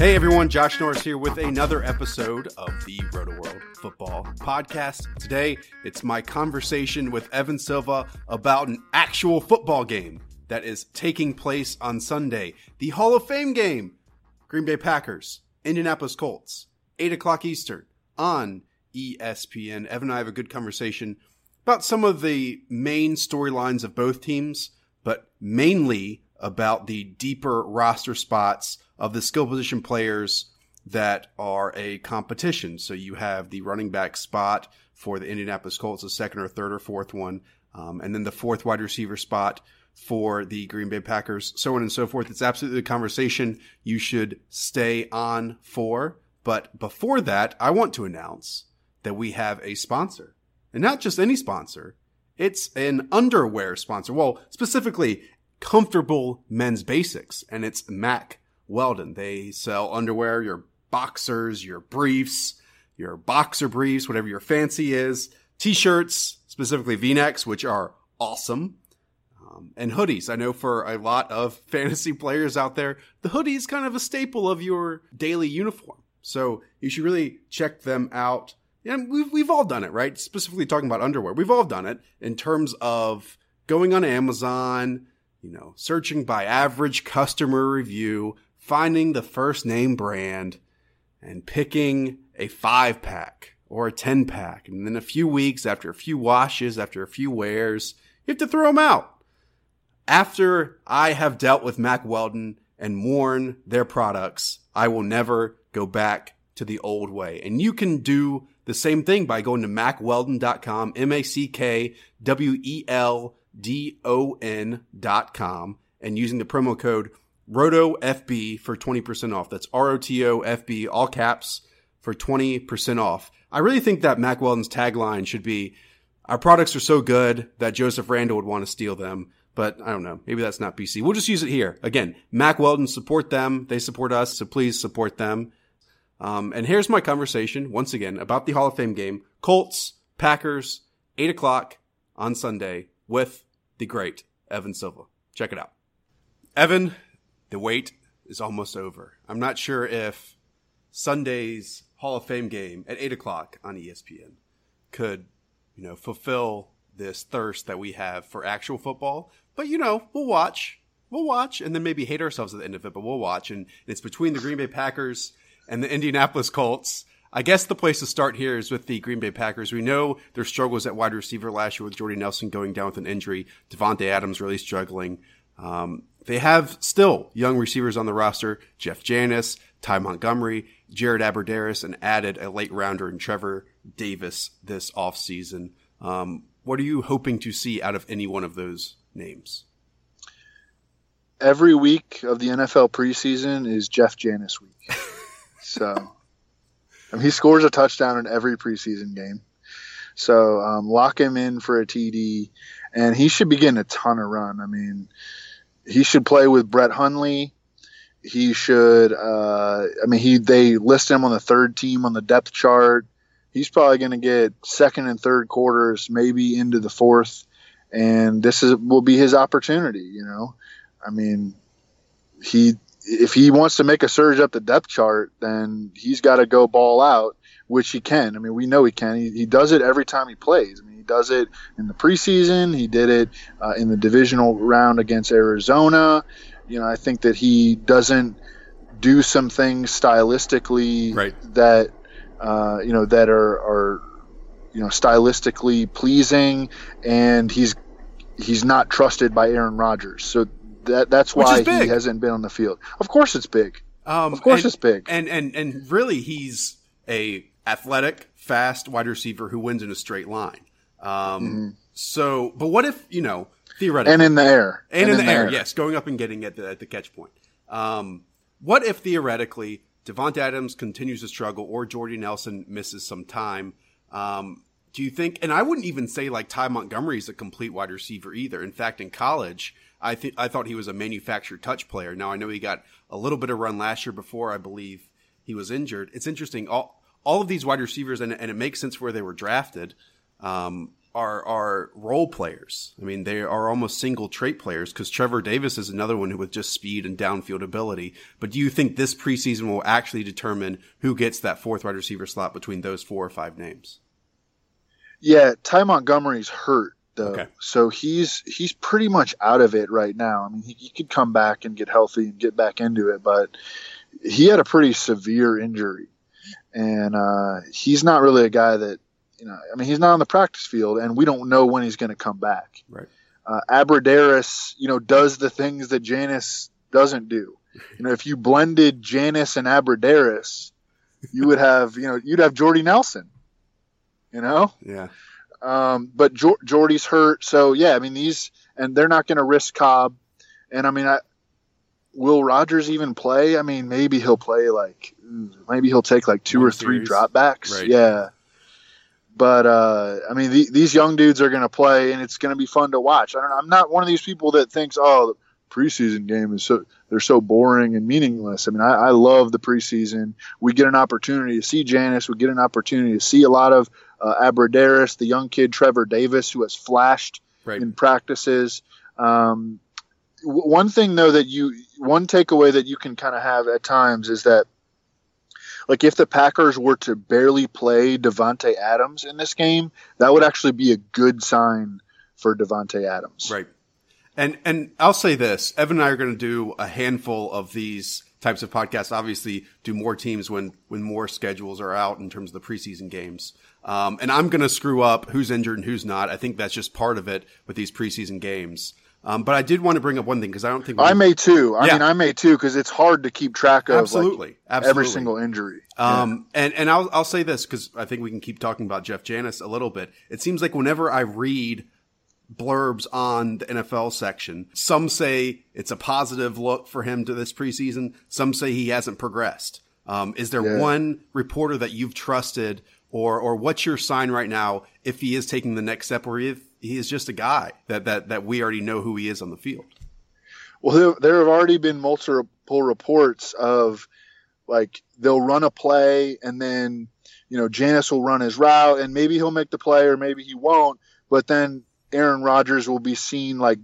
Hey everyone, Josh Norris here with another episode of the Rotoworld Football Podcast. Today, it's my conversation with Evan Silva about an actual football game that is taking place on Sunday. The Hall of Fame game. Green Bay Packers, Indianapolis Colts, 8 o'clock Eastern on ESPN. Evan and I have a good conversation about some of the main storylines of both teams, but mainly about the deeper roster spots of the skill position players that are a competition. So you have the running back spot for the Indianapolis Colts, the second or third or fourth one, um, and then the fourth wide receiver spot for the Green Bay Packers, so on and so forth. It's absolutely a conversation you should stay on for. But before that, I want to announce that we have a sponsor. And not just any sponsor, it's an underwear sponsor. Well, specifically, comfortable men's basics, and it's Mack Weldon. They sell underwear, your boxers, your briefs, your boxer briefs, whatever your fancy is, t-shirts, specifically v-necks, which are awesome. Um, and hoodies. I know for a lot of fantasy players out there, the hoodie is kind of a staple of your daily uniform. So you should really check them out. And we've, we've all done it, right? Specifically talking about underwear. We've all done it in terms of going on Amazon, you know, searching by average customer review, finding the first name brand and picking a five pack or a 10 pack. And then a few weeks after a few washes, after a few wears, you have to throw them out. After I have dealt with Mack Weldon and worn their products, I will never go back to the old way. And you can do the same thing by going to mackweldon.com, M-A-C-K-W-E-L-D-O-N.com and using the promo code ROTOFB for 20% off. That's R-O-T-O-F-B, all caps, for 20% off. I really think that Mack Weldon's tagline should be, our products are so good that Joseph Randle would want to steal them. But I don't know. Maybe that's not PC. We'll just use it here. Again, Mack Weldon, support them. They support us. So please support them. Um, and here's my conversation once again about the Hall of Fame game. Colts, Packers, 8 o'clock on Sunday with the great Evan Silva. Check it out. Evan, the wait is almost over. I'm not sure if Sunday's Hall of Fame game at 8 o'clock on ESPN could, you know, fulfill this thirst that we have for actual football. But, you know, we'll watch. We'll watch and then maybe hate ourselves at the end of it, but we'll watch. And it's between the Green Bay Packers and the Indianapolis Colts. I guess the place to start here is with the Green Bay Packers. We know their struggles at wide receiver last year with Jordy Nelson going down with an injury, Davante Adams really struggling. Um, they have still young receivers on the roster: Jeff Janis, Ty Montgomery, Jared Abbrederis, and added a late rounder in Trevor Davis this offseason. Um, what are you hoping to see out of any one of those names? Every week of the NFL preseason is Jeff Janis week. so I mean, he scores a touchdown in every preseason game. So um, lock him in for a TD, and he should be getting a ton of run. I mean, he should play with Brett Hundley. He should. Uh, I mean, he they list him on the third team on the depth chart. He's probably going to get second and third quarters, maybe into the fourth, and this is will be his opportunity. You know, I mean, he if he wants to make a surge up the depth chart, then he's got to go ball out, which he can. I mean, we know he can. He, he does it every time he plays. I mean, he does it in the preseason. He did it uh, in the divisional round against Arizona. You know, I think that he doesn't do some things stylistically right. that uh, you know that are are you know, stylistically pleasing, and he's he's not trusted by Aaron Rodgers. So that that's why he hasn't been on the field. Of course, it's big. Um, of course, and, it's big. And and and really, he's a athletic, fast wide receiver who wins in a straight line. Um, mm-hmm. So, but what if you know theoretically, and in the air, and, and in, in, the, air, air, yes, going up and getting at the at the catch point. Um, what if theoretically Davante Adams continues to struggle, or Jordy Nelson misses some time? Um, do you think? And I wouldn't even say like Ty Montgomery is a complete wide receiver either. In fact, in college, I think I thought he was a manufactured touch player. Now I know he got a little bit of run last year before I believe he was injured. It's interesting. All all of these wide receivers, and, and it makes sense where they were drafted. Um, are are role players. I mean, they are almost single trait players because Trevor Davis is another one who with just speed and downfield ability. But do you think this preseason will actually determine who gets that fourth wide receiver slot between those four or five names? Yeah, Ty Montgomery's hurt though, okay. so he's he's pretty much out of it right now. I mean, he, he could come back and get healthy and get back into it, but he had a pretty severe injury, and uh, he's not really a guy that you know, I mean, he's not on the practice field, and we don't know when he's going to come back. Right. Uh, Abbrederis, you know, does the things that Janis doesn't do. You know, if you blended Janis and Abbrederis, you would have, you know, you'd have Jordy Nelson. You know. Yeah. Um, but jo- Jordy's hurt, so yeah. I mean, these, and they're not going to risk Cobb. And I mean, I, will Rodgers even play? I mean, maybe he'll play like, maybe he'll take like two One or three dropbacks. Right. Yeah. But uh, I mean, the, these young dudes are going to play, and it's going to be fun to watch. I don't know. I'm not one of these people that thinks, oh, preseason game is so they're so boring and meaningless. I mean, I, I love the preseason. We get an opportunity to see Janis. We get an opportunity to see a lot of uh, the young kid Trevor Davis, who has flashed right. in practices. Um, w- one thing though that you one takeaway that you can kind of have at times is that like if the Packers were to barely play Davante Adams in this game, that would actually be a good sign for Davante Adams. Right. And and I'll say this, Evan and I are going to do a handful of these types of podcasts. Obviously, do more teams when when more schedules are out in terms of the preseason games. Um, and I'm going to screw up who's injured and who's not. I think that's just part of it with these preseason games. Um, but I did want to bring up one thing because I don't think I may too. I yeah. mean, I may too because it's hard to keep track of absolutely, like, absolutely. every single injury. Um, yeah. and and I'll I'll say this because I think we can keep talking about Jeff Janis a little bit. It seems like whenever I read blurbs on the NFL section, some say it's a positive look for him to this preseason. Some say he hasn't progressed. Um, is there yeah. one reporter that you've trusted, or or what's your sign right now if he is taking the next step, or if he is just a guy that that that we already know who he is on the field. Well, there, there have already been multiple reports of like they'll run a play and then you know Janis will run his route and maybe he'll make the play or maybe he won't, but then Aaron Rodgers will be seen like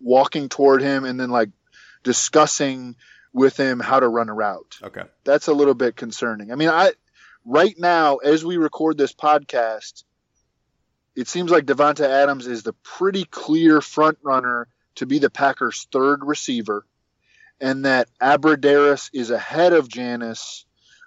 walking toward him and then like discussing with him how to run a route. Okay. That's a little bit concerning. I mean, I right now as we record this podcast, it seems like Davante Adams is the pretty clear front runner to be the Packers' third receiver, and that Abbrederis is ahead of Janis.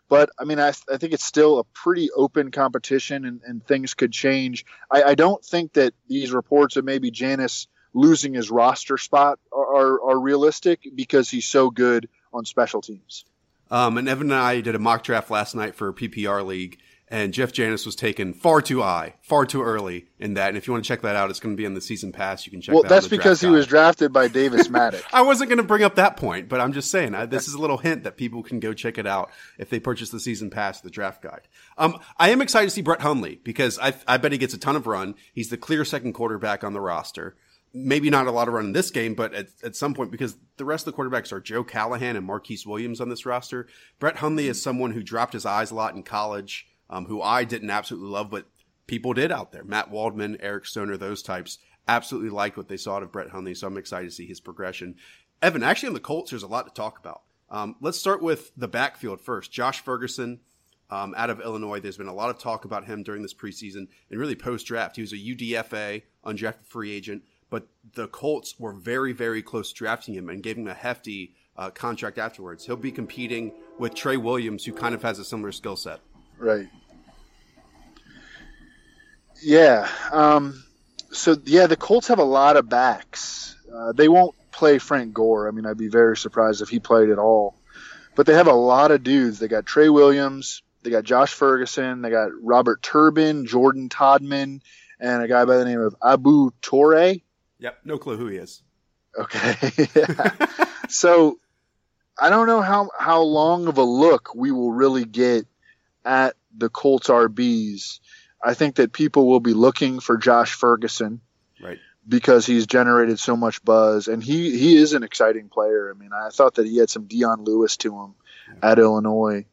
But I mean, I, I think it's still a pretty open competition, and, and things could change. I, I, don't think that these reports of maybe Janis losing his roster spot are, are, are realistic because he's so good on special teams. Um, and Evan and I did a mock draft last night for PPR league, and Jeff Janis was taken far too high, far too early in that. And if you want to check that out, it's going to be in the season pass. You can check. Well, that that's because he was drafted by Davis Mattek. I wasn't going to bring up that point, but I'm just saying I, this is a little hint that people can go check it out if they purchase the season pass, the draft guide. Um, I am excited to see Brett Hundley because I, I bet he gets a ton of run. He's the clear second quarterback on the roster. Maybe not a lot of run in this game, but at, at some point, because the rest of the quarterbacks are Joe Callahan and Marquise Williams on this roster. Brett Hundley is someone who dropped his eyes a lot in college um, who I didn't absolutely love, but people did out there. Matt Waldman, Eric Stoner, those types absolutely liked what they saw out of Brett Hundley. So I'm excited to see his progression. Evan, actually on the Colts, there's a lot to talk about. Um, let's start with the backfield first. Josh Ferguson um, out of Illinois. There's been a lot of talk about him during this preseason and really post draft. He was a UDFA, undrafted free agent, but the Colts were very, very close to drafting him and gave him a hefty uh, contract afterwards. He'll be competing with Trey Williams, who kind of has a similar skill set. Right. Yeah. Um, so yeah, the Colts have a lot of backs. Uh, they won't play Frank Gore. I mean, I'd be very surprised if he played at all. But they have a lot of dudes. They got Trey Williams, they got Josh Ferguson, they got Robert Turbin, Jordan Todman, and a guy by the name of Abu Torre. Yep, no clue who he is. Okay. so I don't know how, how long of a look we will really get at the Colts RBs. I think that people will be looking for Josh Ferguson. Right. Because he's generated so much buzz and he, he is an exciting player. I mean, I thought that he had some Dion Lewis to him yeah. at Illinois.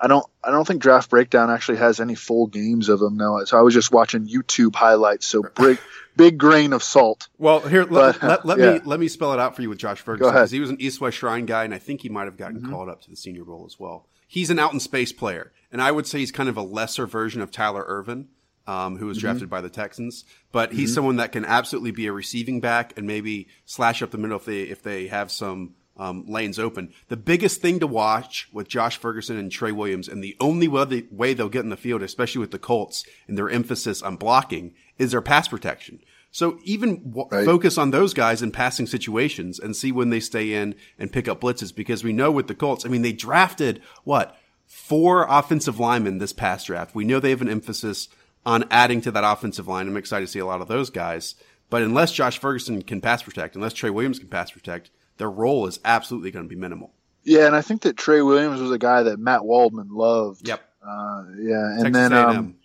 I don't I don't think Draft Breakdown actually has any full games of him now. So I was just watching YouTube highlights. So big big grain of salt. Well, here let, but, let, let yeah. me let me spell it out for you with Josh Ferguson because he was an East West Shrine guy, and I think he might have gotten mm-hmm. called up to the Senior Bowl as well. He's an out in space player, and I would say he's kind of a lesser version of Tyler Ervin. Um, who was mm-hmm. drafted by the Texans, but he's mm-hmm. someone that can absolutely be a receiving back and maybe slash up the middle if they if they have some um, lanes open. The biggest thing to watch with Josh Ferguson and Trey Williams, and the only way they'll get in the field, especially with the Colts and their emphasis on blocking, is their pass protection. So even w- right. focus on those guys in passing situations and see when they stay in and pick up blitzes because we know with the Colts, I mean, they drafted what? Four offensive linemen this past draft. We know they have an emphasis on adding to that offensive line. I'm excited to see a lot of those guys. But unless Josh Ferguson can pass protect, unless Trey Williams can pass protect, their role is absolutely going to be minimal. Yeah, and I think that Trey Williams was a guy that Matt Waldman loved. Yep. Uh, yeah, and Texas then um,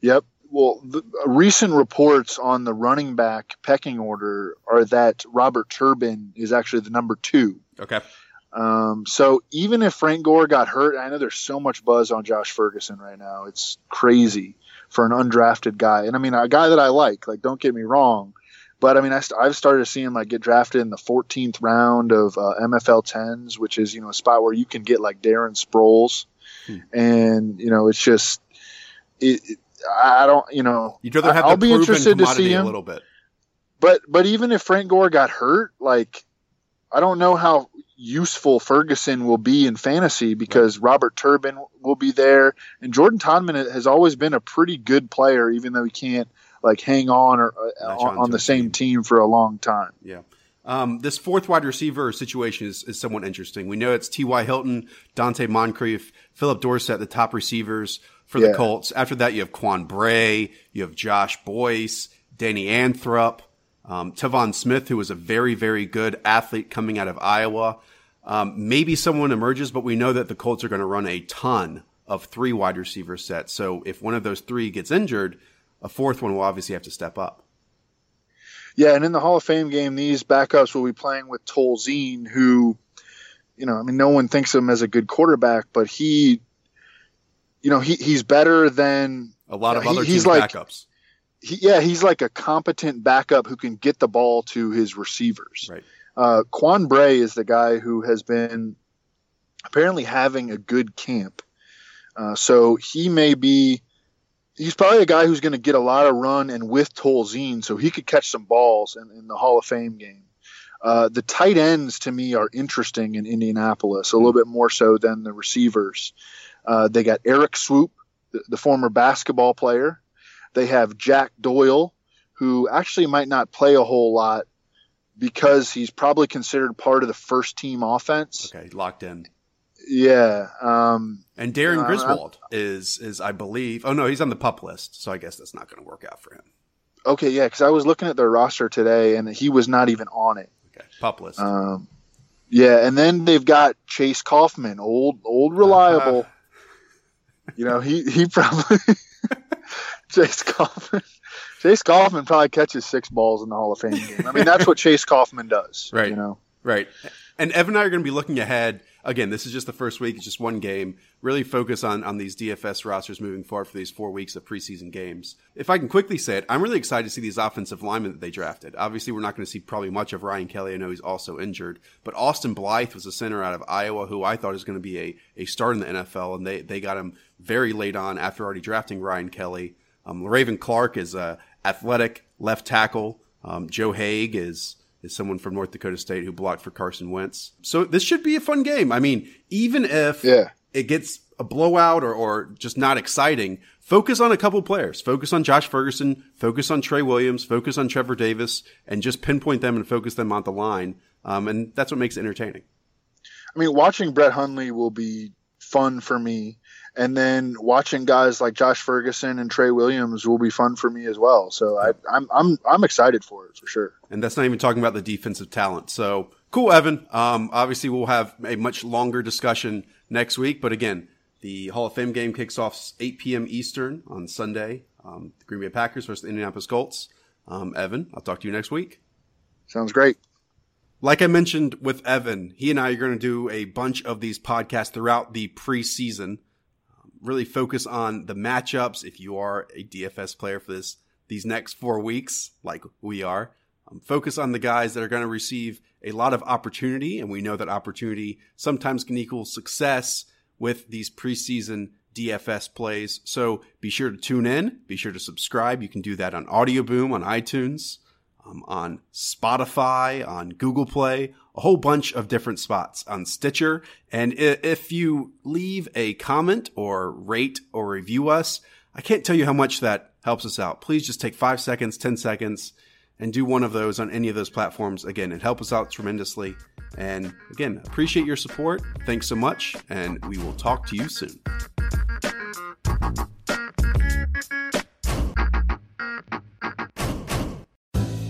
yep. Well, the recent reports on the running back pecking order are that Robert Turbin is actually the number two. Okay. Um, so even if Frank Gore got hurt, I know there's so much buzz on Josh Ferguson right now. It's crazy for an undrafted guy, and I mean a guy that I like. Like, don't get me wrong, but I mean, I st- I've started to see him like get drafted in the 14th round of uh, MFL 10s, which is you know a spot where you can get like Darren Sproles, hmm. and you know it's just it, it, I don't you know you'd rather have I'll be interested to see him a little bit. But but even if Frank Gore got hurt, like I don't know how useful Ferguson will be in fantasy because right. Robert Turbin will be there, and Jordan Todman has always been a pretty good player, even though he can't like hang on or uh, on, on the same team. team for a long time. Yeah. Um, this fourth wide receiver situation is, is somewhat interesting. We know it's T.Y. Hilton, Donte Moncrief, Phillip Dorsett, the top receivers for yeah. the Colts. After that, you have Quan Bray, you have Josh Boyce, Danny Anthrop, um, Tevaun Smith, who was a very, very good athlete coming out of Iowa. Um, maybe someone emerges, but we know that the Colts are going to run a ton of three wide receiver sets. So if one of those three gets injured, a fourth one will obviously have to step up. Yeah, and in the Hall of Fame game, these backups will be playing with Tolzien, who, you know, I mean, no one thinks of him as a good quarterback, but he, you know, he he's better than a lot of he, other he's like, backups. He, yeah, he's like a competent backup who can get the ball to his receivers. Right. Uh, Quan Bray is the guy who has been apparently having a good camp. Uh, so he may be he's probably a guy who's going to get a lot of run and with Tolzien, so he could catch some balls in, in the Hall of Fame game. Uh, the tight ends to me are interesting in Indianapolis a little bit more so than the receivers. Uh, they got Erik Swoope, the, the, former basketball player. They have Jack Doyle, who actually might not play a whole lot because he's probably considered part of the first team offense. Okay, locked in. Yeah. Um, and Darren uh, Griswold is is I believe. Oh no, he's on the pup list, so I guess that's not going to work out for him. Okay, yeah, because I was looking at their roster today, and he was not even on it. Okay, pup list. Um, yeah, and then they've got Chase Coffman, old old reliable. Uh-huh. You know, he he probably Chase Coffman. Chase Coffman probably catches six balls in the Hall of Fame game. I mean, that's what Chase Coffman does. Right. You know. Right. And Evan and I are going to be looking ahead again, this is just the first week. It's just one game. Really focus on, on these DFS rosters moving forward for these four weeks of preseason games. If I can quickly say it, I'm really excited to see these offensive linemen that they drafted. Obviously, we're not going to see probably much of Ryan Kelly. I know he's also injured, but Austin Blythe was a center out of Iowa who I thought was going to be a, a start in the NFL, and they, they got him very late on after already drafting Ryan Kelly. Um, Raven Clark is a athletic left tackle. Um, Joe Haeg is is someone from North Dakota State who blocked for Carson Wentz. So this should be a fun game. I mean, even if yeah. it gets a blowout or, or just not exciting, focus on a couple players. Focus on Josh Ferguson, focus on Trey Williams, focus on Trevor Davis, and just pinpoint them and focus them on the line. Um, and that's what makes it entertaining. I mean, watching Brett Hundley will be fun for me. And then watching guys like Josh Ferguson and Trey Williams will be fun for me as well. So I, I'm I'm I'm excited for it for sure. And that's not even talking about the defensive talent. So cool, Evan. Um, obviously, we'll have a much longer discussion next week. But again, the Hall of Fame game kicks off 8 p.m. Eastern on Sunday. Um, the Green Bay Packers versus the Indianapolis Colts. Um, Evan, I'll talk to you next week. Sounds great. Like I mentioned with Evan, he and I are going to do a bunch of these podcasts throughout the preseason. Really focus on the matchups. If you are a DFS player for this, these next four weeks, like we are, um, focus on the guys that are going to receive a lot of opportunity. And we know that opportunity sometimes can equal success with these preseason DFS plays. So be sure to tune in. Be sure to subscribe. You can do that on Audio Boom on iTunes um, on Spotify, on Google Play, a whole bunch of different spots on Stitcher. And if you leave a comment or rate or review us, I can't tell you how much that helps us out. Please just take five seconds, 10 seconds, and do one of those on any of those platforms. Again, it helps us out tremendously. And again, appreciate your support. Thanks so much, and we will talk to you soon.